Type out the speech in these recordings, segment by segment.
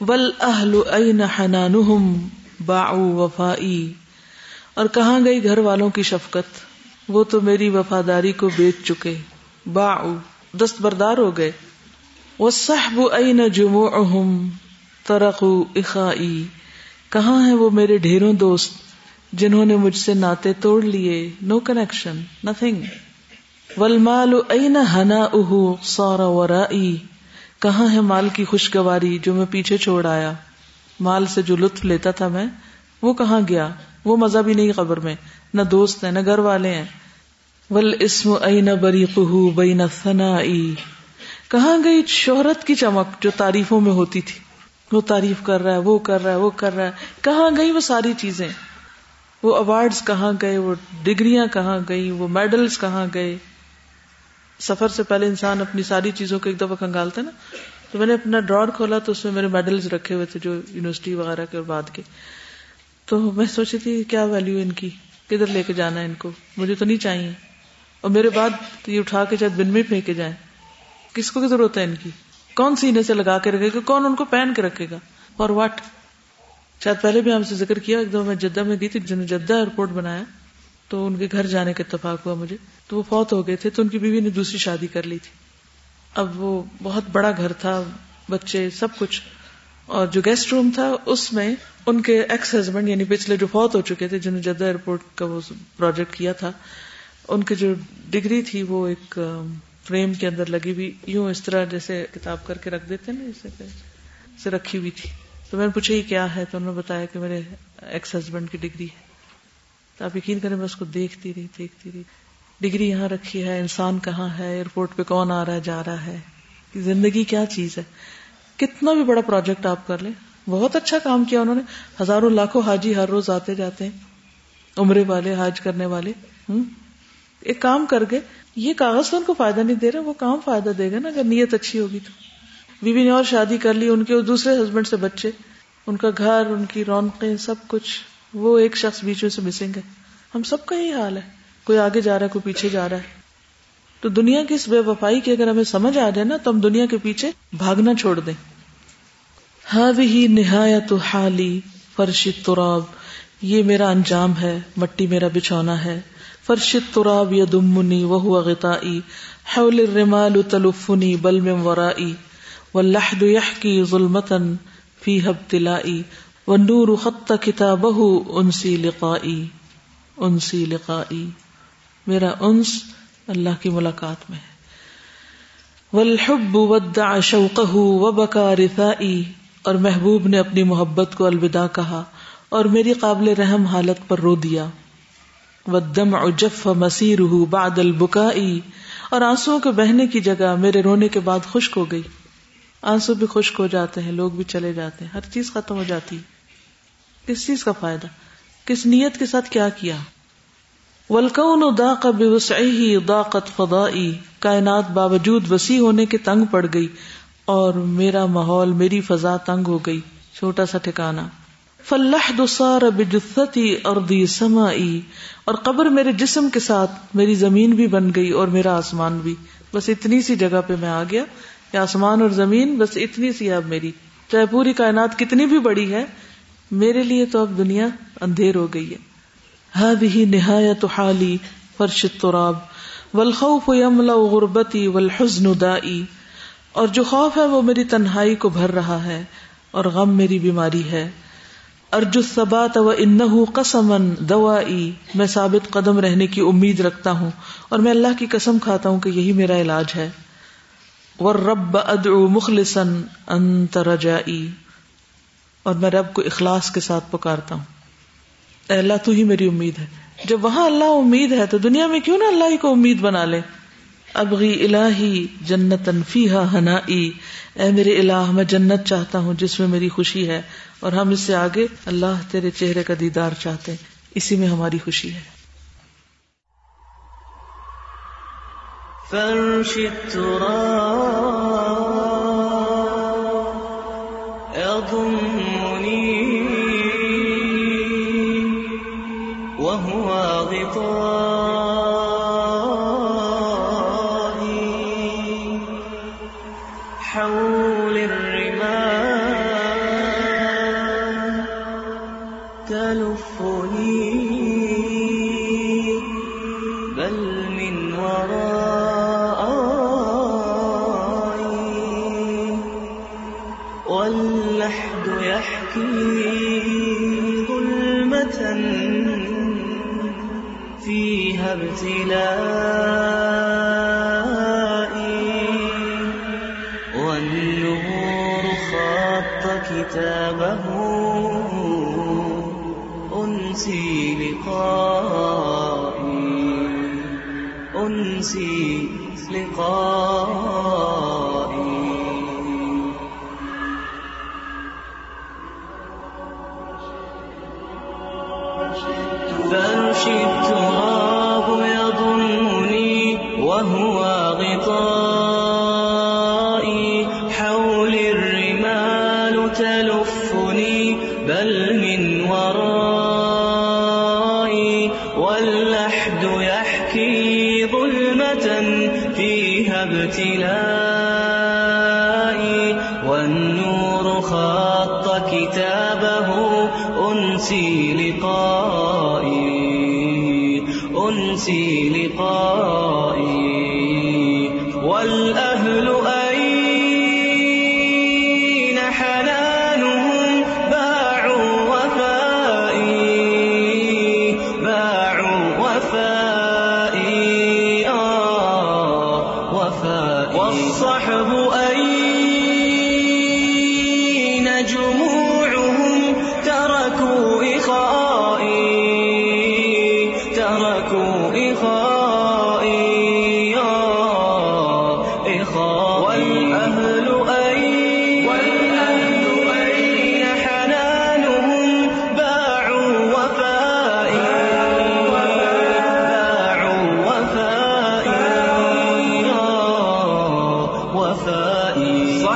ول اہل این حنانہم باعو وفائی۔ اور کہاں گئی گھر والوں کی شفقت؟ وہ تو میری وفاداری کو بیچ چکے۔ باعو دستبردار ہو گئے۔ وہ صحب این جمعہم ترقو اخائی کہاں ہے وہ میرے ڈھیروں دوست جنہوں نے مجھ سے ناطے توڑ لیے؟ نو کنیکشن نتنگ ولمال این ہنا اہ سورا ورائی کہاں ہے مال کی خوشگواری جو میں پیچھے چھوڑ آیا؟ مال سے جو لطف لیتا تھا میں، وہ کہاں گیا؟ وہ مزہ بھی نہیں خبر میں، نہ دوست ہے نہ گھر والے ہیں۔ ول اسم ائی نہ بری قہو بئی نہ کہاں گئی شہرت کی چمک جو تعریفوں میں ہوتی تھی؟ وہ تعریف کر رہا ہے، وہ کر رہا ہے، وہ کر رہا ہے۔ کہاں گئی وہ ساری چیزیں؟ وہ اوارڈ کہاں گئے؟ وہ ڈگریاں کہاں گئی؟ وہ میڈلس کہاں گئے؟ سفر سے پہلے انسان اپنی ساری چیزوں کو ایک دفعہ کنگالتا نا، تو میں نے اپنا ڈراڈ کھولا تو اس میں میرے میڈلز رکھے ہوئے تھے جو یونیورسٹی وغیرہ کے اور بعد کے۔ تو میں سوچی تھی، کیا ویلو ان کی؟ کدھر لے کے جانا ہے ان کو؟ مجھے تو نہیں چاہیے۔ اور میرے بعد یہ اٹھا کے شاید بن میں پھینکے جائیں۔ کس کو ضرورت ہے ان کی؟ کون سینے سے لگا کے رکھے گا؟ کون ان کو پہن کے رکھے گا؟ اور واٹ شاید پہلے بھی ہم سے ذکر کیا، ایک دو میں جدہ میں گئی تھی جن نے جدہ ایئرپورٹ بنایا۔ تو ان کے گھر جانے کا اتفاق ہوا مجھے تو وہ فوت ہو گئے تھے تو ان کی بیوی نے دوسری شادی کر لی تھی۔ اب وہ بہت بڑا گھر تھا، بچے سب کچھ۔ اور جو گیسٹ روم تھا، اس میں ان کے ایکس ہسبینڈ یعنی پچھلے جو فوت ہو چکے تھے، جنہوں نے جدہ ایئرپورٹ کا وہ پروجیکٹ کیا تھا، ان کی جو ڈگری تھی، وہ ایک فریم کے اندر لگی ہوئی، یوں اس طرح جیسے کتاب کر کے رکھ دیتے نا، اسے رکھی ہوئی تھی۔ تو میں نے پوچھا، یہ کیا ہے؟ تو انہوں نے بتایا کہ میرے ایکس ہسبینڈ کی ڈگری ہے۔ تو آپ یقین کریں میں اس کو دیکھتی رہی دیکھتی رہی۔ ڈگری یہاں رکھی ہے، انسان کہاں ہے، ایئرپورٹ پہ کون آ رہا ہے، جا رہا ہے۔ زندگی کیا چیز ہے؟ کتنا بھی بڑا پروجیکٹ آپ کر لیں، بہت اچھا کام کیا انہوں نے۔ ہزاروں لاکھوں حاجی ہر روز آتے جاتے ہیں، عمرے والے، حاج کرنے والے۔ ہوں ایک کام کر گئے، یہ کاغذ تو ان کو فائدہ نہیں دے رہا وہ کام فائدہ دے گا نا۔ اگر نیت اچھی ہوگی تو۔ بیوی نے اور شادی کر لی، ان کے دوسرے ہسبینڈ سے بچے، ان کا گھر، ان کی رونقیں، سب کچھ۔ وہ ایک شخص بیچوں سے مسنگ ہے۔ ہم سب کا یہی حال ہے۔ کوئی آگے جا رہا ہے، کوئی پیچھے جا رہا ہے۔ تو دنیا کی اس بے وفائی کی اگر ہمیں سمجھ آ جائے نا، تو ہم دنیا کے پیچھے بھاگنا چھوڑ دیں۔ ہی نہایت حالی فرش تراب یہ میرا انجام ہے، مٹی میرا بچھونا ہے۔ فرش تراب یا دمنی وہ ہوا غتائی حول الرمال تلفنی بل میں ورائی۔ واللحد يحكي ظلمتا فيها ابتلائي والنور خط كتابه انسی لقائی انسی لقائی۔ میرا انس اللہ کی ملاقات میں ہے۔ والحب ودع شوقه وبكى رثائي اور محبوب نے اپنی محبت کو الوداع کہا اور میری قابل رحم حالت پر رو دیا۔ والدمع جف مسيره بعد البكاء اور آنسوؤں کے بہنے کی جگہ میرے رونے کے بعد خشک ہو گئی۔ آنسو بھی خشک ہو جاتے ہیں، لوگ بھی چلے جاتے ہیں، ہر چیز ختم ہو جاتی۔ کس چیز کا فائدہ؟ کس نیت کے ساتھ کیا کیا؟ ولکون داق بوسعی داقت فضائی کائنات باوجود وسیع ہونے کے تنگ پڑ گئی اور میرا ماحول، میری فضا تنگ ہو گئی۔ چھوٹا سا ٹھکانا فلاح دسار بجتی اردی سمائی اور قبر میرے جسم کے ساتھ، میری زمین بھی بن گئی اور میرا آسمان بھی۔ بس اتنی سی جگہ پہ میں آ گیا۔ کہ آسمان اور زمین، بس اتنی سی اب میری۔ چاہے پوری کائنات کتنی بھی بڑی ہے میرے لیے تو اب دنیا اندھیر ہو گئی ہے۔ ہاں بھی نہایت حالی فرش تراب والخوف یملا غربتی والحزن دائی۔ اور جو خوف ہے وہ میری تنہائی کو بھر رہا ہے اور غم میری بیماری ہے۔ ارج الثبات و انہ قسمن دوائی۔ میں ثابت قدم رہنے کی امید رکھتا ہوں اور میں اللہ کی قسم کھاتا ہوں کہ یہی میرا علاج ہے۔ رب ادعو مخلصن انت رجائی۔ اور میں رب کو اخلاص کے ساتھ پکارتا ہوں۔ اے اللہ، تو ہی میری امید ہے۔ جب وہاں اللہ امید ہے، تو دنیا میں کیوں نہ اللہ ہی کو امید بنا لے؟ ابغی الہی جنت فیہا ہنائی اے میرے الہ، میں جنت چاہتا ہوں جس میں میری خوشی ہے، اور ہم اس سے آگے اللہ تیرے چہرے کا دیدار چاہتے ہیں۔ اسی میں ہماری خوشی ہے۔ فرش التراب يحكي ظلمة فيها ابتلائي والنور خط كتابه أنسي لقائي أنسي لقائي.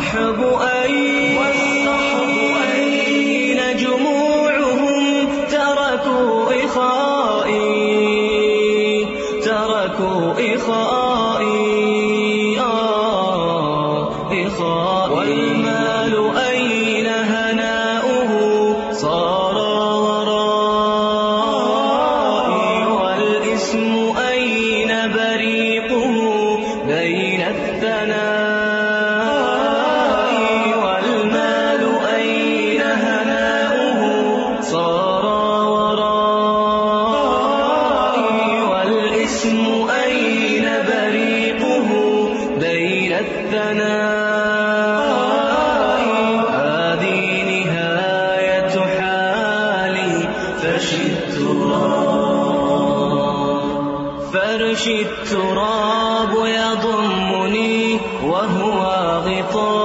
احب وهو غطاء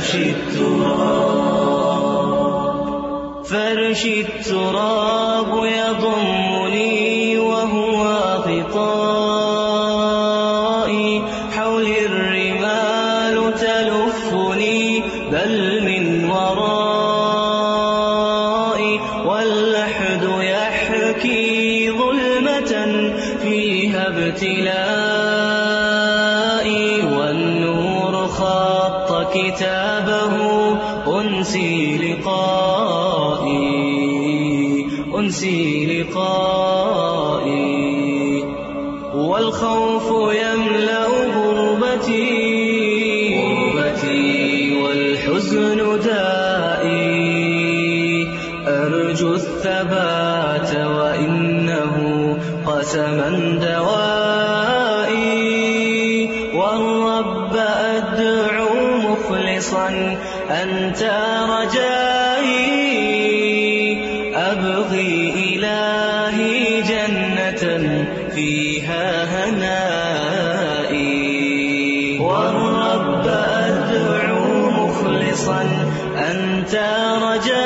فرش التراب فرش التراب يضم أنت رجائي أبغي إلهي جنة فيها هنائي. والرب أدعو مخلصا أنت رجائي.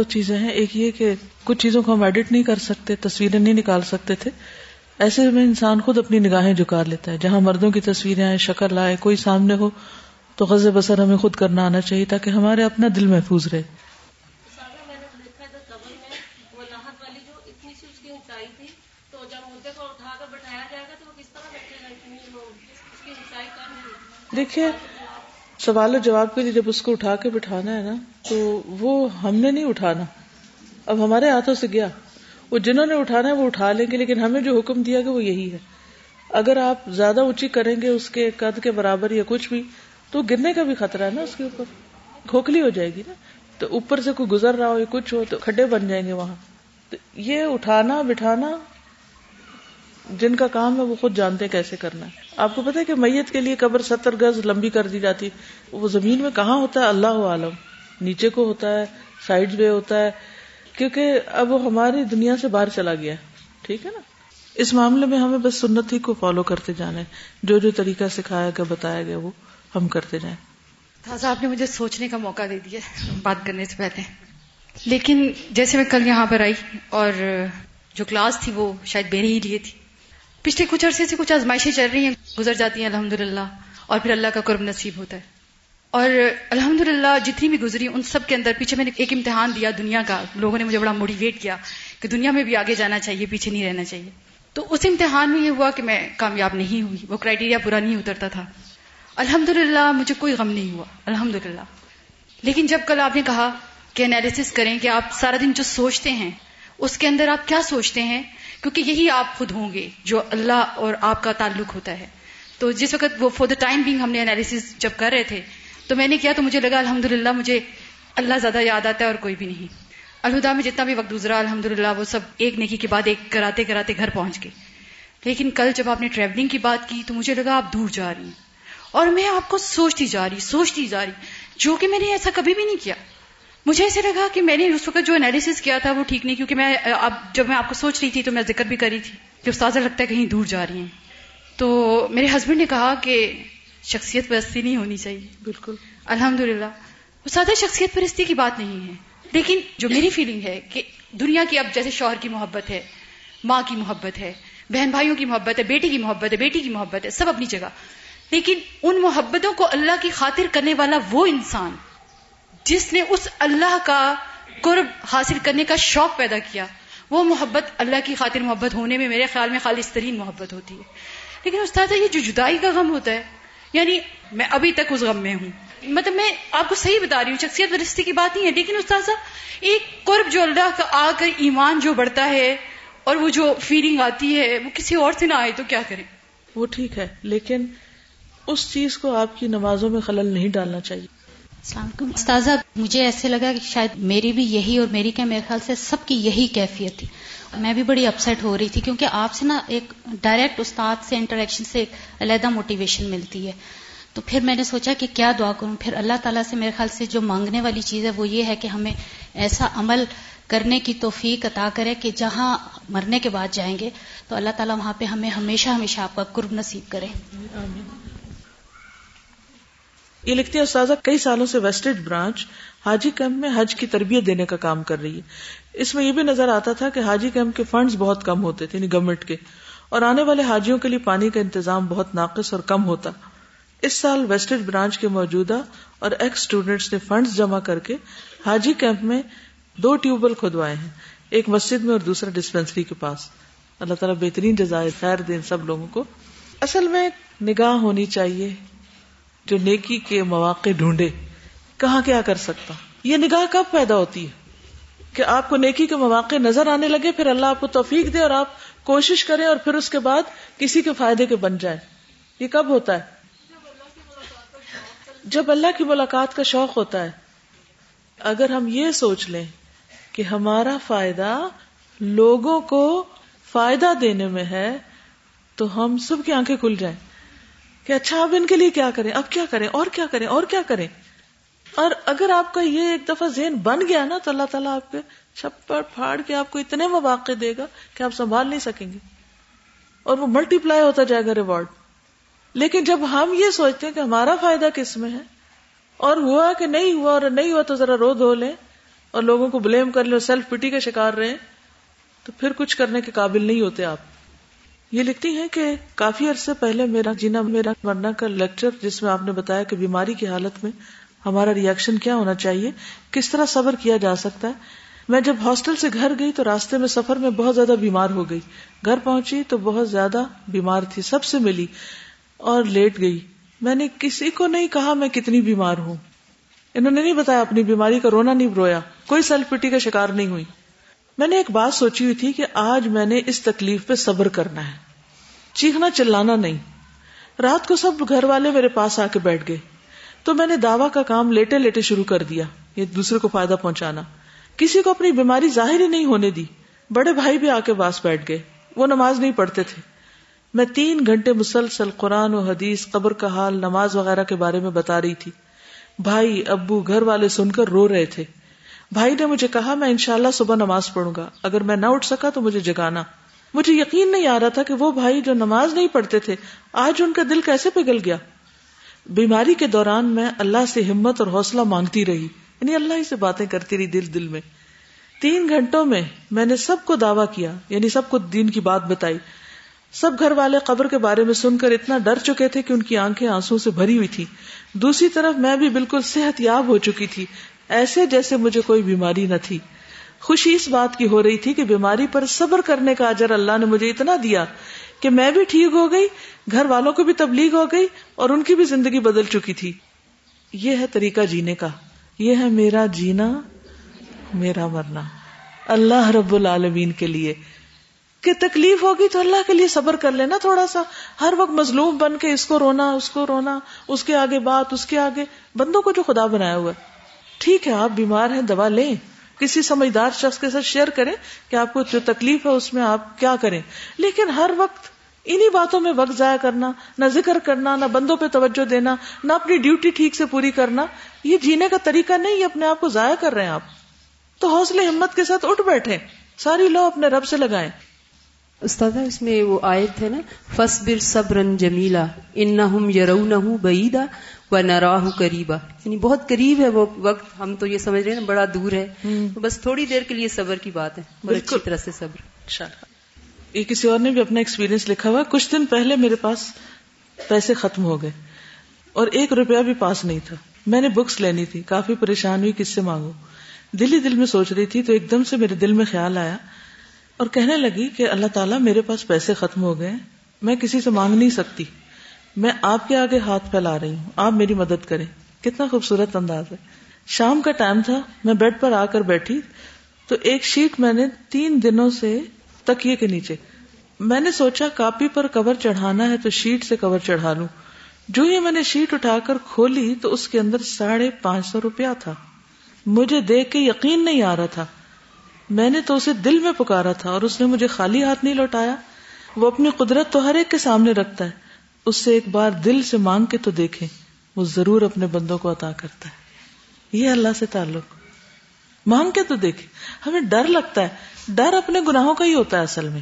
دو چیزیں ہیں۔ ایک یہ کہ کچھ چیزوں کو ہم ایڈٹ نہیں کر سکتے تصویریں نہیں نکال سکتے تھے۔ ایسے میں انسان خود اپنی نگاہیں جھکا لیتا ہے۔ جہاں مردوں کی تصویریں آئے شکل آئے کوئی سامنے ہو تو غز بسر ہمیں خود کرنا آنا چاہیے تاکہ ہمارے اپنا دل محفوظ رہے۔ دیکھیے سوال و جواب کے لیے جب اس کو اٹھا کے بٹھانا ہے نا، تو وہ ہم نے نہیں اٹھانا۔ اب ہمارے ہاتھوں سے گیا۔ وہ جنہوں نے اٹھانا ہے وہ اٹھا لیں گے، لیکن ہمیں جو حکم دیا گیا وہ یہی ہے۔ اگر آپ زیادہ اونچی کریں گے اس کے قد کے برابر یا کچھ بھی، تو گرنے کا بھی خطرہ ہے نا اس کے اوپر۔ کھوکھلی ہو جائے گی نا۔ تو اوپر سے کوئی گزر رہا ہو یا کچھ ہو تو کھڈے بن جائیں گے وہاں۔ تو یہ اٹھانا، بٹھانا جن کا کام ہے وہ خود جانتے کیسے کرنا ہے۔ آپ کو پتا ہے کہ میت کے لیے قبر ستر گز لمبی کر دی جاتی۔ وہ زمین میں کہاں ہوتا ہے؟ اللہ عالم نیچے کو ہوتا ہے، سائڈ میں ہوتا ہے۔ کیونکہ اب وہ ہماری دنیا سے باہر چلا گیا ہے۔ ٹھیک ہے نا؟ اس معاملے میں ہمیں بس سنت ہی کو فالو کرتے جانا ہے۔ جو جو طریقہ سکھایا گیا، بتایا گیا، وہ ہم کرتے جائیں۔ تازہ، آپ نے مجھے سوچنے کا موقع دے دیا بات کرنے سے پہلے۔ لیکن جیسے میں کل یہاں پر آئی اور جو کلاس تھی، وہ شاید میرے ہی لیے تھی۔ پچھلے کچھ عرصے سے کچھ آزمائشیں چل رہی ہیں، گزر جاتی ہیں الحمد للہ اور پھر اللہ کا قرب نصیب ہوتا ہے۔ اور الحمد للہ جتنی بھی گزری ان سب کے اندر پیچھے میں نے ایک امتحان دیا دنیا کا۔ لوگوں نے مجھے بڑا موٹیویٹ کیا کہ دنیا میں بھی آگے جانا چاہیے، پیچھے نہیں رہنا چاہیے۔ تو اس امتحان میں یہ ہوا کہ میں کامیاب نہیں ہوئی، وہ کرائٹیریا پورا نہیں اترتا تھا۔ الحمد للہ مجھے کوئی غم نہیں ہوا۔ الحمد للہ لیکن جب کل آپ نے کہا کہ انالیس کریں کہ آپ سارا دن جو سوچتے ہیں اس کے اندر آپ کیا سوچتے ہیں؟ کیونکہ یہی آپ خود ہوں گے جو اللہ اور آپ کا تعلق ہوتا ہے۔ تو جس وقت وہ فور دا ٹائم بینگ ہم نے انالیس جب کر رہے تھے، تو میں نے کیا تو مجھے لگا الحمد للہ مجھے اللہ زیادہ یاد آتا ہے اور کوئی بھی نہیں۔ الہدا میں جتنا بھی وقت گزرا الحمد للہ وہ سب ایک نیکی کے بعد ایک کراتے کراتے گھر پہنچ گئے۔ لیکن کل جب آپ نے ٹریولنگ کی بات کی تو مجھے لگا آپ دور جا رہی ہیں۔ اور میں آپ کو سوچتی جا رہی، سوچتی جا رہی۔ جو کہ میں نے ایسا کبھی بھی نہیں کیا۔ مجھے ایسے لگا کہ میں نے اس وقت جو انالیس کیا تھا وہ ٹھیک نہیں کیونکہ میں اب جب میں آپ کو سوچ رہی تھی تو میں ذکر بھی کری تھی کہ استاذہ لگتا ہے کہیں دور جا رہی ہیں۔ تو میرے ہسبینڈ نے کہا کہ شخصیت پرستی نہیں ہونی چاہیے۔ بالکل۔ الحمد للہ سادہ شخصیت پرستی کی بات نہیں ہے۔ لیکن جو میری فیلنگ ہے کہ دنیا کی اب جیسے شوہر کی محبت ہے ماں کی محبت ہے بہن بھائیوں کی محبت ہے بیٹی کی محبت ہے بیٹی کی محبت ہے سب اپنی جگہ۔ لیکن ان محبتوں کو اللہ کی خاطر کرنے والا وہ انسان جس نے اس اللہ کا قرب حاصل کرنے کا شوق پیدا کیا، وہ محبت اللہ کی خاطر محبت ہونے میں میرے خیال میں خالص ترین محبت ہوتی ہے۔ لیکن استاد یہ جو جدائی کا غم ہوتا ہے یعنی میں ابھی تک اس غم میں ہوں۔ مطلب میں آپ کو صحیح بتا رہی ہوں، شخصیت ورستی کی بات نہیں ہے، لیکن استاد ایک قرب جو اللہ کا آ کر ایمان جو بڑھتا ہے اور وہ جو فیلنگ آتی ہے، وہ کسی اور سے نہ آئے تو کیا کریں؟ وہ ٹھیک ہے، لیکن اس چیز کو آپ کی نمازوں میں خلل نہیں ڈالنا چاہیے۔ السلام علیکم. استاذہ مجھے ایسے لگا کہ شاید میری بھی یہی اور میری کیا میرے خیال سے سب کی یہی کیفیت تھی۔ میں بھی بڑی اپسٹ ہو رہی تھی کیونکہ آپ سے نا ایک ڈائریکٹ استاد سے انٹریکشن سے ایک علیحدہ موٹیویشن ملتی ہے۔ تو پھر میں نے سوچا کہ کیا دعا کروں۔ پھر اللہ تعالیٰ سے میرے خیال سے جو مانگنے والی چیز ہے وہ یہ ہے کہ ہمیں ایسا عمل کرنے کی توفیق عطا کرے کہ جہاں مرنے کے بعد جائیں گے۔ تو اللہ تعالیٰ وہاں پہ ہمیں ہمیشہ ہمیشہ آپ کا قرب نصیب کرے۔ یہ لکھتی ہے استاذہ، کئی سالوں سے ویسٹڈ برانچ حاجی کیمپ میں حج کی تربیت دینے کا کام کر رہی ہے۔ اس میں یہ بھی نظر آتا تھا کہ حاجی کیمپ کے فنڈز بہت کم ہوتے تھے یعنی گورنمنٹ کے۔ اور آنے والے حاجیوں کے لیے پانی کا انتظام بہت ناقص اور کم ہوتا۔ اس سال ویسٹڈ برانچ کے موجودہ اور ایکس اسٹوڈینٹس نے فنڈز جمع کر کے حاجی کیمپ میں دو ٹیوب ویل کھدوائے ہیں، ایک مسجد میں اور دوسرا ڈسپینسری کے پاس۔ اللہ تعالیٰ بہترین جزائے خیر دیں سب لوگوں کو۔ اصل میں نگاہ ہونی چاہیے۔ جو نیکی کے مواقع ڈھونڈے، کہاں کیا کر سکتا؟ یہ نگاہ کب پیدا ہوتی ہے؟ کہ آپ کو نیکی کے مواقع نظر آنے لگے، پھر اللہ آپ کو توفیق دے اور آپ کوشش کریں اور پھر اس کے بعد کسی کے فائدے کے بن جائے یہ کب ہوتا ہے؟ جب اللہ کی ملاقات کا شوق ہوتا ہے۔ اگر ہم یہ سوچ لیں کہ ہمارا فائدہ لوگوں کو فائدہ دینے میں ہے، تو ہم سب کی آنکھیں کھل جائیں۔ کہ اچھا اب ان کے لیے کیا کریں؟ اب کیا کریں؟ اور کیا کریں؟ اور کیا کریں؟ اور اگر آپ کا یہ ایک دفعہ ذہن بن گیا نا، تو اللہ تعالیٰ آپ کے چھپڑ پھاڑ کے آپ کو اتنے مواقع دے گا کہ آپ سنبھال نہیں سکیں گے۔ اور وہ ملٹی پلائی ہوتا جائے گا ریوارڈ لیکن جب ہم یہ سوچتے ہیں کہ ہمارا فائدہ کس میں ہے، اور ہوا کہ نہیں ہوا اور نہیں ہوا تو ذرا رو دھو لیں، اور لوگوں کو بلیم کر لیں اور سیلف پٹی کے شکار رہے تو پھر کچھ کرنے کے قابل نہیں ہوتے آپ۔ یہ لکھتی ہیں کہ کافی عرصے پہلے میرا جینا میرا مرنا کا لیکچر جس میں آپ نے بتایا کہ بیماری کی حالت میں ہمارا ریئیکشن کیا ہونا چاہیے، کس طرح صبر کیا جا سکتا ہے؟ میں جب ہاسٹل سے گھر گئی تو راستے میں سفر میں بہت زیادہ بیمار ہو گئی۔ گھر پہنچی تو بہت زیادہ بیمار تھی، سب سے ملی اور لیٹ گئی۔ میں نے کسی کو نہیں کہا میں کتنی بیمار ہوں۔ انہوں نے نہیں بتایا اپنی بیماری کا رونا نہیں رویا۔ کوئی سیلف پٹی کا شکار نہیں ہوئی۔ میں نے ایک بات سوچی ہوئی تھی کہ آج میں نے اس تکلیف پہ صبر کرنا ہے۔ چیخنا چلانا نہیں۔ رات کو سب گھر والے میرے پاس آ کے بیٹھ گئے۔ تو میں نے دعوی کا کام لیٹے لیٹے شروع کر دیا، یہ دوسرے کو فائدہ پہنچانا۔ کسی کو اپنی بیماری ظاہر ہی نہیں ہونے دی۔ بڑے بھائی بھی آ کے پاس بیٹھ گئے۔ وہ نماز نہیں پڑھتے تھے۔ میں تین گھنٹے مسلسل قرآن و حدیث، قبر کا حال، نماز وغیرہ کے بارے میں بتا رہی تھی۔ بھائی، ابو، گھر والے سن کر رو رہے تھے۔ بھائی نے مجھے کہا میں انشاءاللہ صبح نماز پڑھوں گا۔ اگر میں نہ اٹھ سکا تو مجھے جگانا۔ مجھے یقین نہیں آ رہا تھا کہ وہ بھائی جو نماز نہیں پڑھتے تھے، آج ان کا دل کیسے پگل گیا؟ بیماری کے دوران میں اللہ سے ہمت اور حوصلہ مانگتی رہی۔ یعنی اللہ ہی سے باتیں کرتی رہی دل دل میں۔ تین گھنٹوں میں میں نے سب کو دعویٰ کیا یعنی سب کو دین کی بات بتائی۔ سب گھر والے قبر کے بارے میں سن کر اتنا ڈر چکے تھے کہ ان کی آنکھیں آنسو سے بھری ہوئی تھی دوسری طرف میں بھی بالکل صحت یاب ہو چکی تھی۔ ایسے جیسے مجھے کوئی بیماری نہ تھی۔ خوشی اس بات کی ہو رہی تھی کہ بیماری پر صبر کرنے کا اجر اللہ نے مجھے اتنا دیا کہ میں بھی ٹھیک ہو گئی، گھر والوں کو بھی تبلیغ ہو گئی اور ان کی بھی زندگی بدل چکی تھی۔ یہ ہے طریقہ جینے کا۔ یہ ہے میرا جینا، میرا مرنا۔ اللہ رب العالمین کے لیے۔ کہ تکلیف ہوگی تو اللہ کے لیے صبر کر لینا تھوڑا سا۔ ہر وقت مظلوم بن کے اس کو رونا، اس کو رونا، اس کے آگے بات، اس کے آگے۔ بندوں کو جو خدا بنایا ہوا ہے۔ ٹھیک ہے، آپ بیمار ہیں، دوا لیں۔ کسی سمجھدار شخص کے ساتھ شیئر کریں کہ آپ کو جو تکلیف ہے، اس میں آپ کیا کریں۔ لیکن ہر وقت انہی باتوں میں وقت ضائع کرنا، نہ ذکر کرنا، نہ بندوں پہ توجہ دینا، نہ اپنی ڈیوٹی ٹھیک سے پوری کرنا، یہ جینے کا طریقہ نہیں اپنے آپ کو ضائع کر رہے ہیں آپ۔ تو حوصلے ہمت کے ساتھ اٹھ بیٹھے ساری لو اپنے رب سے لگائیں۔ استاد اس میں وہ آیت ہے نا فصبر صبرن جمیلا انہم یرونہ بعیدا و نراہ قریبا یعنی بہت قریب ہے وہ وقت ہم تو یہ سمجھ رہے ہیں نا بڑا دور ہے۔ تو بس تھوڑی دیر کے لیے صبر کی بات ہے۔ بڑی اچھی طرح سے صبر۔ یہ کسی اور نے بھی اپنا ایکسپیرینس لکھا ہوا کچھ دن پہلے میرے پاس پیسے ختم ہو گئے۔ اور ایک روپیہ بھی پاس نہیں تھا۔ میں نے بکس لینی تھی کافی پریشان ہوئی کس سے مانگو۔ دل ہی دل میں سوچ رہی تھی تو ایک دم سے میرے دل میں خیال آیا اور کہنے لگی کہ اللہ تعالیٰ میرے پاس پیسے ختم ہو گئے میں کسی سے مانگ نہیں سکتی۔ میں آپ کے آگے ہاتھ پھیلا رہی ہوں۔ آپ میری مدد کریں۔ کتنا خوبصورت انداز ہے۔ شام کا ٹائم تھا۔ میں بیڈ پر آ کر بیٹھی۔ تو ایک شیٹ میں نے تین دنوں سے تکیے کے نیچے۔ میں نے سوچا کاپی پر کور چڑھانا ہے تو شیٹ سے کور چڑھا لوں۔ جو ہی میں نے شیٹ اٹھا کر کھولی تو اس کے اندر ساڑھے پانچ سو روپیہ تھا۔ مجھے دیکھ کے یقین نہیں آ رہا تھا۔ میں نے تو اسے دل میں پکارا تھا اور اس نے مجھے خالی ہاتھ نہیں لوٹایا۔ وہ اپنی قدرت تو ہر ایک کے سامنے رکھتا ہے۔ اس سے ایک بار دل سے مانگ کے تو دیکھے۔ وہ ضرور اپنے بندوں کو عطا کرتا ہے۔ یہ اللہ سے تعلق۔ مانگ کے تو دیکھے۔ ہمیں ڈر لگتا ہے۔ ڈر اپنے گناہوں کا ہی ہوتا ہے اصل میں۔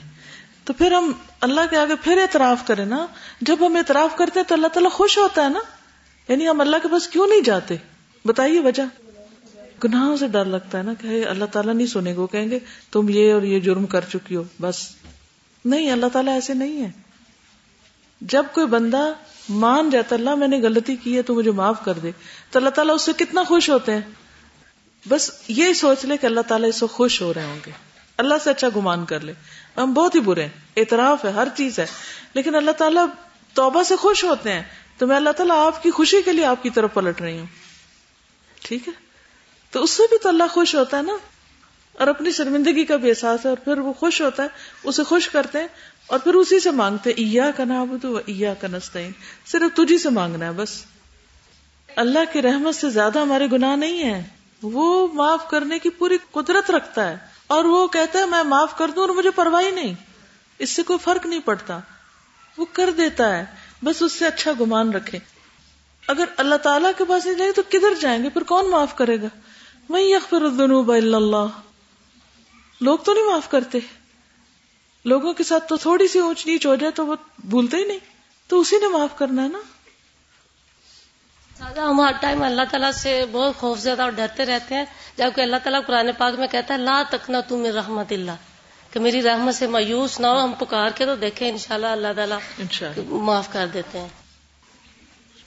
تو پھر ہم اللہ کے آگے پھر اعتراف کریں نا۔ جب ہم اعتراف کرتے ہیں تو اللہ تعالیٰ خوش ہوتا ہے نا۔ یعنی ہم اللہ کے پاس کیوں نہیں جاتے؟ بتائیے وجہ۔ گناہوں سے ڈر لگتا ہے نا کہ اللہ تعالیٰ نہیں سنے گا کہیں گے، تم یہ اور یہ جرم کر چکی ہو، بس۔ نہیں، اللہ تعالیٰ ایسے نہیں ہے جب کوئی بندہ مان جاتا اللہ، میں نے غلطی کی ہے، تو مجھے معاف کر دے۔ تو اللہ تعالیٰ اس سے کتنا خوش ہوتے ہیں۔ بس یہ سوچ لے کہ اللہ تعالیٰ اس سے خوش ہو رہے ہوں گے۔ اللہ سے اچھا گمان کر لے۔ ہم بہت ہی برے ہیں۔ اعتراف ہے، ہر چیز ہے۔ لیکن اللہ تعالیٰ توبہ سے خوش ہوتے ہیں۔ تو میں اللہ تعالیٰ آپ کی خوشی کے لیے آپ کی طرف پلٹ رہی ہوں۔ ٹھیک ہے؟ تو اس سے بھی تو اللہ خوش ہوتا ہے نا؟ اور اپنی شرمندگی کا بھی احساس ہے اور پھر وہ خوش ہوتا ہے، اسے خوش کرتے ہیں اور پھر اسی سے مانگتے ایا کا نابود ایا کا نستعین صرف تجھی سے مانگنا ہے بس۔ اللہ کی رحمت سے زیادہ ہمارے گناہ نہیں ہے وہ معاف کرنے کی پوری قدرت رکھتا ہے اور وہ کہتا ہے، میں معاف کر دوں اور مجھے پرواہی نہیں۔ اس سے کوئی فرق نہیں پڑتا۔ وہ کر دیتا ہے، بس اس سے اچھا گمان رکھے۔ اگر اللہ تعالیٰ کے پاس نہیں جائیں تو کدھر جائیں گے؟ پھر کون معاف کرے گا؟ وہی اخبر الذنوب الا اللہ؟ لوگ تو نہیں معاف کرتے۔ لوگوں کے ساتھ تو تھوڑی سی اونچ نیچ ہو جائے تو وہ بھولتے ہی نہیں۔ تو اسی نے معاف کرنا ہے نا۔ ہم ہر ٹائم اللہ تعالیٰ سے بہت خوف زیادہ اور ڈرتے رہتے ہیں۔ جبکہ اللہ تعالیٰ قرآن پاک میں کہتا ہے لا تکنا تم رحمت اللہ۔ کہ میری رحمت سے مایوس نہ ہو ہم پکار کے تو دیکھیں انشاءاللہ اللہ تعالیٰ معاف کر دیتے ہیں۔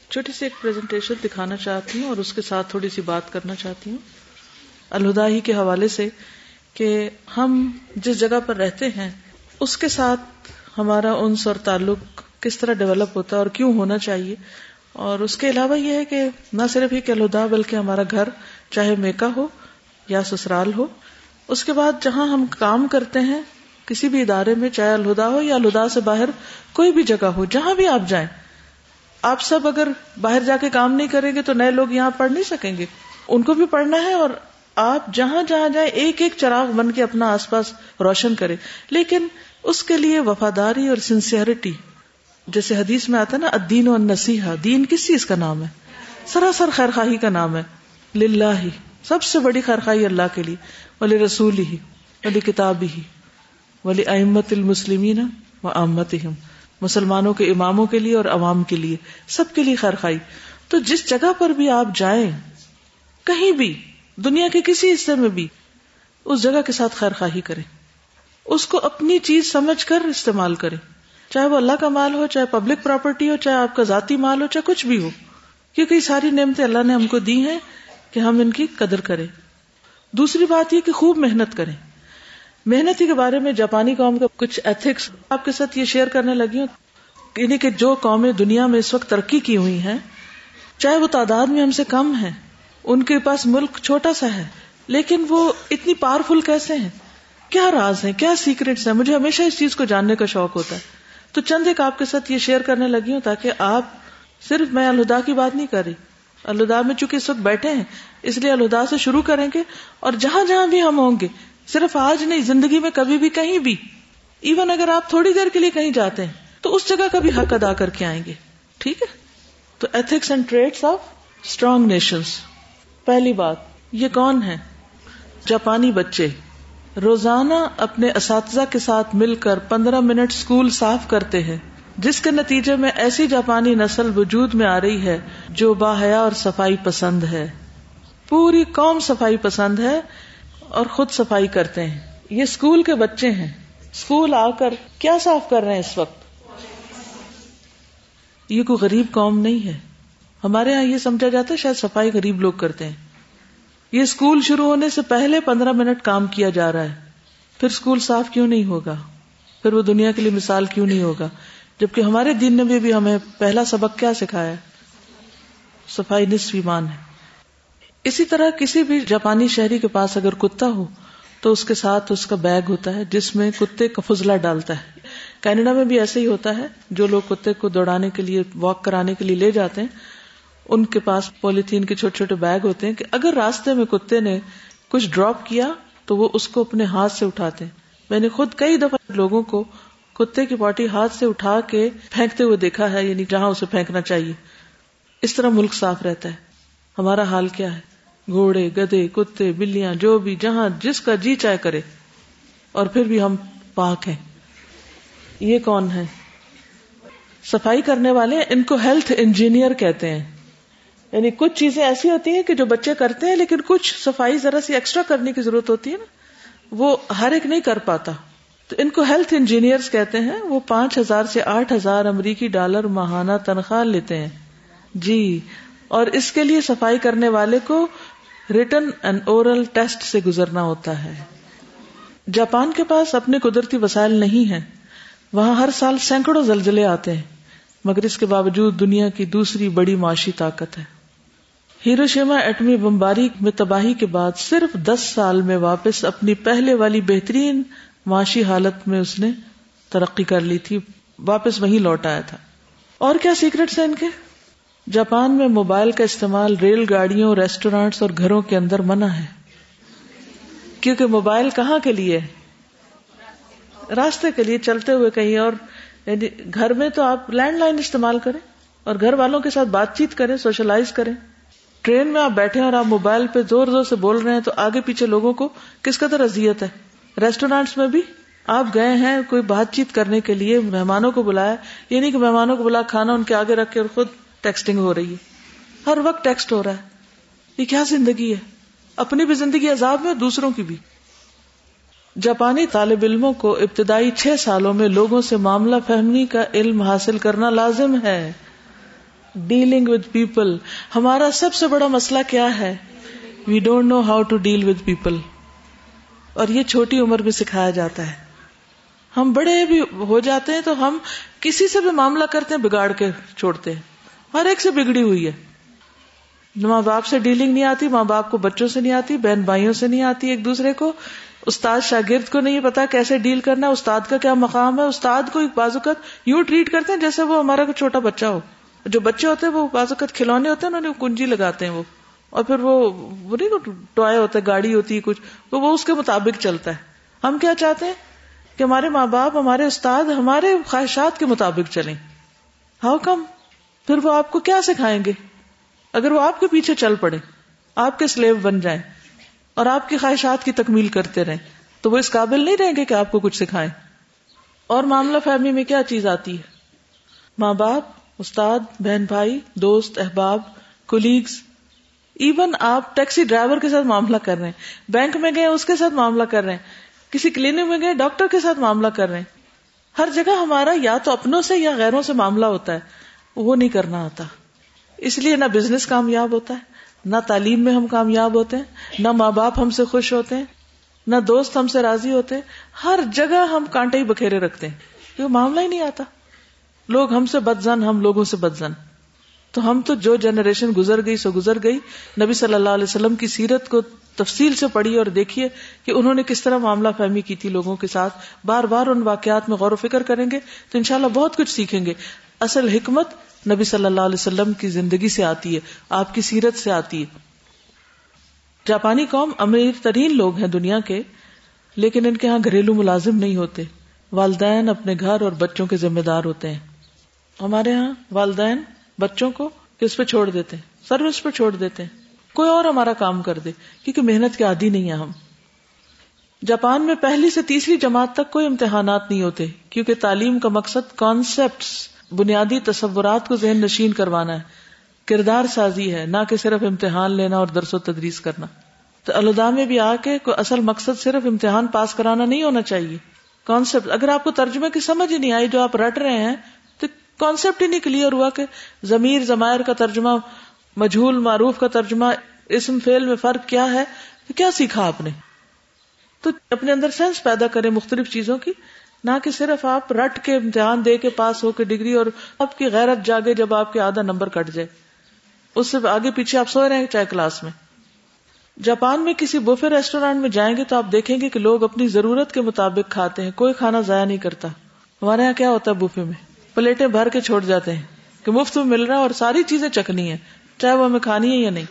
چھوٹی سی ایک پریزنٹیشن دکھانا چاہتی ہوں اور اس کے ساتھ تھوڑی سی بات کرنا چاہتی ہوں۔ الہدا ہی کے حوالے سے کہ ہم جس جگہ پر رہتے ہیں، اس کے ساتھ ہمارا انس اور تعلق کس طرح ڈیولپ ہوتا ہے اور کیوں ہونا چاہیے؟ اور اس کے علاوہ یہ ہے کہ نہ صرف ہی کہ الہدا بلکہ ہمارا گھر، چاہے میکا ہو یا سسرال ہو، اس کے بعد جہاں ہم کام کرتے ہیں، کسی بھی ادارے میں، چاہے الہدا ہو یا الہدا سے باہر کوئی بھی جگہ ہو، جہاں بھی آپ جائیں، آپ سب اگر باہر جا کے کام نہیں کریں گے تو نئے لوگ یہاں پڑھ نہیں سکیں گے۔ ان کو بھی پڑھنا ہے اور آپ جہاں جہاں جائیں، ایک ایک چراغ بن کے اپنا آس پاس روشن کرے لیکن اس کے لیے وفاداری اور سنسیئرٹی جیسے حدیث میں آتا ہے نا ادین و نسیحا دین کس چیز کا نام ہے؟ سراسر خیر خواہی کا نام ہے۔ للہ ہی سب سے بڑی خیر خواہی اللہ کے لیے۔ ولی رسول ہی ولی کتاب ہی ولی احمد المسلمین و احمد مسلمانوں کے اماموں کے لیے اور عوام کے لیے۔ سب کے لیے خیر خواہی تو جس جگہ پر بھی آپ جائیں، کہیں بھی دنیا کے کسی حصے میں بھی اس جگہ کے ساتھ خیر خواہی کرے اس کو اپنی چیز سمجھ کر استعمال کرے چاہے وہ اللہ کا مال ہو، چاہے پبلک پراپرٹی ہو، چاہے آپ کا ذاتی مال ہو، چاہے کچھ بھی ہو۔ کیونکہ یہ ساری نعمتیں اللہ نے ہم کو دی ہیں کہ ہم ان کی قدر کریں۔ دوسری بات یہ کہ خوب محنت کریں۔ محنت ہی کے بارے میں جاپانی قوم کا کچھ ایتھکس آپ کے ساتھ یہ شیئر کرنے لگی ہوں۔ یعنی کہ جو قومیں دنیا میں اس وقت ترقی کی ہوئی ہیں، چاہے وہ تعداد میں ہم سے کم ہیں ان کے پاس ملک چھوٹا سا ہے، لیکن وہ اتنی پاورفل کیسے ہیں؟ کیا راز ہیں؟ کیا سیکرٹس ہیں؟ مجھے ہمیشہ اس چیز کو جاننے کا شوق ہوتا ہے۔ تو چند ایک آپ کے ساتھ یہ شیئر کرنے لگی ہوں تاکہ آپ صرف میں الہدا کی بات نہیں کر رہی۔ الہدا میں چونکہ اس وقت بیٹھے ہیں، اس لیے الہدا سے شروع کریں گے اور جہاں جہاں بھی ہم ہوں گے، صرف آج نہیں، زندگی میں کبھی بھی کہیں بھی۔ ایون اگر آپ تھوڑی دیر کے لیے کہیں جاتے ہیں، تو اس جگہ کا بھی حق ادا کر کے آئیں گے۔ ٹھیک ہے؟ تو ethics and trades of strong nations پہلی بات، یہ کون ہے جاپانی بچے۔ روزانہ اپنے اساتذہ کے ساتھ مل کر پندرہ منٹ اسکول صاف کرتے ہیں، جس کے نتیجے میں ایسی جاپانی نسل وجود میں آ رہی ہے جو باحیا اور صفائی پسند ہے۔ پوری قوم صفائی پسند ہے اور خود صفائی کرتے ہیں۔ یہ اسکول کے بچے ہیں۔ اسکول آ کر کیا صاف کر رہے ہیں اس وقت؟ یہ کوئی غریب قوم نہیں ہے۔ ہمارے یہاں یہ سمجھا جاتا ہے شاید صفائی غریب لوگ کرتے ہیں۔ یہ اسکول شروع ہونے سے پہلے پندرہ منٹ کام کیا جا رہا ہے۔ پھر اسکول صاف کیوں نہیں ہوگا؟ پھر وہ دنیا کے لیے مثال کیوں نہیں ہوگا؟ جبکہ ہمارے دین نے بھی ہمیں پہلا سبق کیا سکھایا صفائی نصف ایمان ہے۔ اسی طرح کسی بھی جاپانی شہری کے پاس اگر کتا ہو، تو اس کے ساتھ اس کا بیگ ہوتا ہے جس میں کتے کا فضلہ ڈالتا ہے۔ کینیڈا میں بھی ایسے ہی ہوتا ہے۔ جو لوگ کتے کو دوڑانے کے لیے، واک کرانے کے لیے لے جاتے ہیں ان کے پاس پولیتھین کے چھوٹے چھوٹے بیگ ہوتے ہیں کہ اگر راستے میں کتے نے کچھ ڈراپ کیا تو وہ اس کو اپنے ہاتھ سے اٹھاتے ہیں۔ میں نے خود کئی دفعہ لوگوں کو کتے کی پاٹی ہاتھ سے اٹھا کے پھینکتے ہوئے دیکھا ہے یعنی جہاں اسے پھینکنا چاہیے۔ اس طرح ملک صاف رہتا ہے۔ ہمارا حال کیا ہے؟ گھوڑے گدے کتے، بلیاں، جو بھی، جہاں جس کا جی چائے کرے۔ اور پھر بھی ہم پاک ہیں۔ یہ کون ہے صفائی کرنے والے ان کو ہیلتھ انجینئر کہتے ہیں۔ یعنی کچھ چیزیں ایسی ہوتی ہیں کہ جو بچے کرتے ہیں، لیکن کچھ صفائی ذرا سی ایکسٹرا کرنے کی ضرورت ہوتی ہے نا، وہ ہر ایک نہیں کر پاتا۔ تو ان کو ہیلتھ انجینئر کہتے ہیں، وہ پانچ ہزار سے آٹھ ہزار امریکی ڈالر ماہانہ تنخواہ لیتے ہیں۔ جی اور اس کے لیے صفائی کرنے والے کو ریٹن اینڈ اورل ٹیسٹ سے گزرنا ہوتا ہے۔ جاپان کے پاس اپنے قدرتی وسائل نہیں ہیں۔ وہاں ہر سال سینکڑوں زلزلے آتے ہیں۔ مگر اس کے باوجود دنیا کی دوسری بڑی معاشی طاقت ہے۔ ہیروشیما ایٹمی بمباری میں تباہی کے بعد صرف دس سال میں واپس اپنی پہلے والی بہترین معاشی حالت میں اس نے ترقی کر لی تھی، واپس وہیں لوٹ آیا تھا۔ اور کیا سیکرٹس ہیں ان کے؟ جاپان میں موبائل کا استعمال ریل گاڑیوں ریسٹورینٹس اور گھروں کے اندر منع ہے۔ کیونکہ موبائل کہاں کے لیے؟ راستے کے لیے چلتے ہوئے کہیں اور یعنی گھر میں تو آپ لینڈ لائن استعمال کریں اور گھر والوں کے ساتھ بات چیت کریں، سوشلائز کریں۔ ٹرین میں آپ بیٹھے اور آپ موبائل پہ زور زور سے بول رہے ہیں تو آگے پیچھے لوگوں کو کس قدر اذیت ہے؟ ریسٹورینٹس میں بھی آپ گئے ہیں کوئی بات چیت کرنے کے لیے، مہمانوں کو بلایا، یہ نہیں کہ مہمانوں کو بلا کھانا ان کے آگے رکھ کے اور خود ٹیکسٹنگ ہو رہی ہے۔ ہر وقت ٹیکسٹ ہو رہا ہے۔ یہ کیا زندگی ہے؟ اپنی بھی زندگی عذاب میں دوسروں کی بھی۔ جاپانی طالب علموں کو ابتدائی چھ سالوں میں لوگوں سے معاملہ فہمی کا علم حاصل کرنا لازم ہے۔ ڈیلنگ ود پیپل ہمارا سب سے بڑا مسئلہ کیا ہے؟ We don't know how to deal with people اور یہ چھوٹی عمر میں سکھایا جاتا ہے۔ ہم بڑے بھی ہو جاتے ہیں تو ہم کسی سے بھی معاملہ کرتے ہیں، بگاڑ کے چھوڑتے ہیں۔ ہر ایک سے بگڑی ہوئی ہے۔ ماں باپ سے ڈیلنگ نہیں آتی، ماں باپ کو بچوں سے نہیں آتی، بہن بھائیوں سے نہیں آتی ایک دوسرے کو۔ استاد شاگرد کو نہیں پتا کیسے ڈیل کرنا، استاد کا کیا مقام ہے، استاد کو ایک بازوقت یوں ٹریٹ کرتے ہیں جیسے وہ ہمارا کوئی چھوٹا بچہ ہو۔ جو بچے ہوتے ہیں وہ بازوقت کھلونے ہوتے ہیں، انہوں نے کنجی لگاتے ہیں وہ۔ اور پھر وہ وہ نہیں ٹوائے ہوتا ہے گاڑی ہوتی ہے کچھ۔ تو وہ اس کے مطابق چلتا ہے۔ ہم کیا چاہتے ہیں؟ کہ ہمارے ماں باپ، ہمارے استاد، ہمارے خواہشات کے مطابق چلیں۔ ہاؤ کم پھر وہ آپ کو کیا سکھائیں گے؟ اگر وہ آپ کے پیچھے چل پڑے، آپ کے سلیب بن جائیں اور آپ کی خواہشات کی تکمیل کرتے رہیں، تو وہ اس قابل نہیں رہیں گے کہ آپ کو کچھ سکھائیں۔ اور معاملہ فہمی میں کیا چیز آتی ہے؟ ماں باپ استاد، بہن بھائی، دوست، احباب کولیگس ایون آپ ٹیکسی ڈرائیور کے ساتھ معاملہ کر رہے ہیں۔ بینک میں گئے، اس کے ساتھ معاملہ کر رہے ہیں۔ کسی کلینک میں گئے، ڈاکٹر کے ساتھ معاملہ کر رہے ہیں۔ ہر جگہ ہمارا یا تو اپنوں سے یا غیروں سے معاملہ ہوتا ہے۔ وہ نہیں کرنا آتا۔ اس لیے نہ بزنس کامیاب ہوتا ہے، نہ تعلیم میں ہم کامیاب ہوتے ہیں، نہ ماں باپ ہم سے خوش ہوتے ہیں، نہ دوست ہم سے راضی ہوتے ہیں۔ ہر جگہ ہم کانٹے ہی بکھیرے رکھتے ہیں۔ کیونکہ معاملہ ہی نہیں آتا۔ لوگ ہم سے بدزن، ہم لوگوں سے بدزن۔ تو ہم تو جو جنریشن گزر گئی سو گزر گئی۔ نبی صلی اللہ علیہ وسلم کی سیرت کو تفصیل سے پڑھی اور دیکھیے کہ انہوں نے کس طرح معاملہ فہمی کی تھی لوگوں کے ساتھ۔ بار بار ان واقعات میں غور و فکر کریں گے تو انشاءاللہ بہت کچھ سیکھیں گے۔ اصل حکمت نبی صلی اللہ علیہ وسلم کی زندگی سے آتی ہے، آپ کی سیرت سے آتی ہے۔ جاپانی قوم امیر ترین لوگ ہیں دنیا کے، لیکن ان کے ہاں گھریلو ملازم نہیں ہوتے۔ والدین اپنے گھر اور بچوں کے ذمہ دار ہوتے ہیں۔ ہمارے ہاں والدین بچوں کو کس پہ چھوڑ دیتے ہیں؟ سروس پہ چھوڑ دیتے ہیں۔ کوئی اور ہمارا کام کر دے، کیونکہ محنت کے عادی نہیں ہے ہم۔ جاپان میں پہلی سے تیسری جماعت تک کوئی امتحانات نہیں ہوتے، کیونکہ تعلیم کا مقصد کانسیپٹس بنیادی تصورات کو ذہن نشین کروانا ہے۔ کردار سازی ہے، نہ کہ صرف امتحان لینا اور درس و تدریس کرنا۔ تو الدا میں بھی آ کے کوئی اصل مقصد صرف امتحان پاس کرانا نہیں ہونا چاہیے۔ کانسیپٹ اگر آپ کو ترجمے کی سمجھ ہی نہیں آئی جو آپ رٹ رہے ہیں کانسیپٹ ہی نہیں کلیئر ہوا کہ ضمیر زمائر کا ترجمہ، مجھول معروف کا ترجمہ، اسم فیل میں فرق کیا ہے؟ تو کیا سیکھا آپ نے؟ تو اپنے اندر سینس پیدا کرے مختلف چیزوں کی، نہ کہ صرف آپ رٹ کے امتحان دے کے پاس ہو کے ڈگری اور آپ کی غیرت جاگے جب آپ کے آدھا نمبر کٹ جائے۔ اس سے آگے پیچھے آپ سو رہے ہیں چاہے کلاس میں۔ جاپان میں کسی بوفے ریسٹورینٹ میں جائیں گے تو آپ دیکھیں گے کہ لوگ اپنی ضرورت کے مطابق کھاتے ہیں، کوئی کھانا ضائع نہیں کرتا۔ ہمارے یہاں کیا ہوتا ہے بوفے میں؟ پلیٹیں بھر کے چھوڑ جاتے ہیں کہ مفت میں مل رہا ہے اور ساری چیزیں چکنی ہے چاہے وہ ہمیں کھانی ہے یا نہیں۔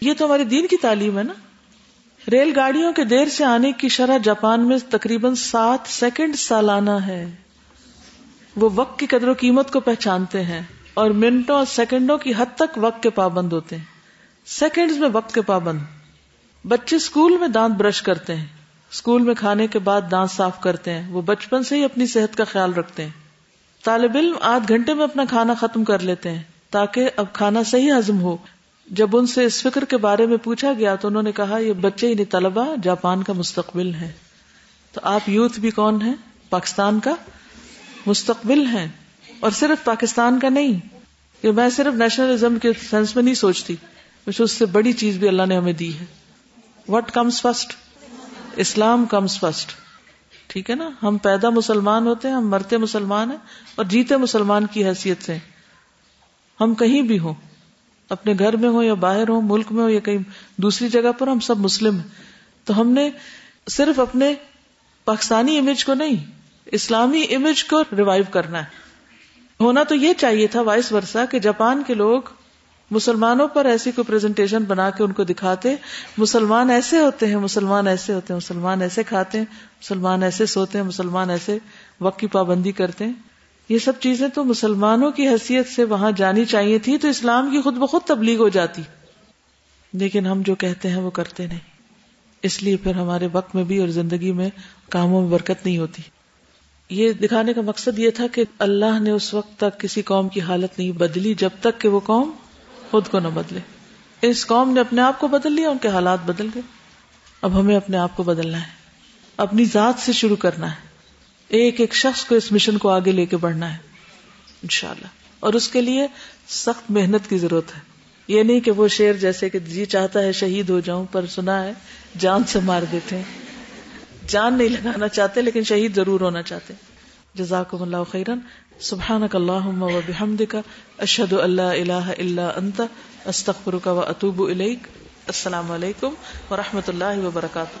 یہ تو ہماری دین کی تعلیم ہے نا۔ ریل گاڑیوں کے دیر سے آنے کی شرح جاپان میں تقریباً سات سیکنڈ سالانہ ہے۔ وہ وقت کی قدر و قیمت کو پہچانتے ہیں اور منٹوں اور سیکنڈوں کی حد تک وقت کے پابند ہوتے ہیں۔ سیکنڈز میں وقت کے پابند۔ بچے اسکول میں دانت برش کرتے ہیں۔ اسکول میں کھانے کے بعد دانت صاف کرتے ہیں۔ وہ بچپن سے ہی اپنی صحت کا خیال رکھتے ہیں۔ طالب علم آدھ گھنٹے میں اپنا کھانا ختم کر لیتے ہیں تاکہ اب کھانا صحیح ہضم ہو۔ جب ان سے اس فکر کے بارے میں پوچھا گیا تو انہوں نے کہا، یہ بچے یعنی طلبا جاپان کا مستقبل ہے تو آپ یوتھ بھی کون ہیں؟ پاکستان کا مستقبل ہیں۔ اور صرف پاکستان کا نہیں کہ میں صرف نیشنلزم کے سینس میں نہیں سوچتی کچھ اس سے بڑی چیز بھی اللہ نے ہمیں دی ہے۔ What comes first Islam comes first ٹھیک ہے نا؟ ہم پیدا مسلمان ہوتے ہیں، ہم مرتے مسلمان ہیں اور جیتے مسلمان کی حیثیت سے۔ ہم کہیں بھی ہوں، اپنے گھر میں ہو یا باہر ہو ملک میں ہو یا کہیں دوسری جگہ پر، ہم سب مسلم ہیں۔ تو ہم نے صرف اپنے پاکستانی امیج کو نہیں، اسلامی امیج کو ریوائو کرنا ہے۔ ہونا تو یہ چاہیے تھا وائس ورسا کہ جاپان کے لوگ مسلمانوں پر ایسی کوئی پریزنٹیشن بنا کے ان کو دکھاتے، مسلمان ایسے ہوتے ہیں، مسلمان ایسے ہوتے ہیں، مسلمان ایسے کھاتے ہیں، مسلمان ایسے سوتے ہیں، مسلمان ایسے وقت کی پابندی کرتے ہیں۔ یہ سب چیزیں تو مسلمانوں کی حیثیت سے وہاں جانی چاہیے تھی تو اسلام کی خود بخود تبلیغ ہو جاتی۔ لیکن ہم جو کہتے ہیں وہ کرتے نہیں۔ اس لیے پھر ہمارے وقت میں بھی اور زندگی میں کاموں میں برکت نہیں ہوتی۔ یہ دکھانے کا مقصد یہ تھا کہ اللہ نے اس وقت تک کسی قوم کی حالت نہیں بدلی، جب تک کہ وہ قوم خود کو نہ بدلے۔ اس قوم نے اپنے آپ کو بدل لیا، ان کے حالات بدل گئے۔ اب ہمیں اپنے آپ کو بدلنا ہے۔ اپنی ذات سے شروع کرنا ہے۔ ایک ایک شخص کو اس مشن کو آگے لے کے بڑھنا ہے۔ انشاءاللہ۔ اور اس کے لیے سخت محنت کی ضرورت ہے۔ یہ نہیں کہ وہ شیر جیسے کہ جی چاہتا ہے شہید ہو جاؤں، پر سنا ہے، جان سے مار دیتے ہیں۔ جان نہیں لگانا چاہتے، لیکن شہید ضرور ہونا چاہتے جزاکم اللہ خیرن سبحانک اللہم و بحمدک، اشہد اللہ الہ الا انت، استغفرک و اتوب الیک۔ السلام علیکم و رحمۃ اللہ وبرکاتہ۔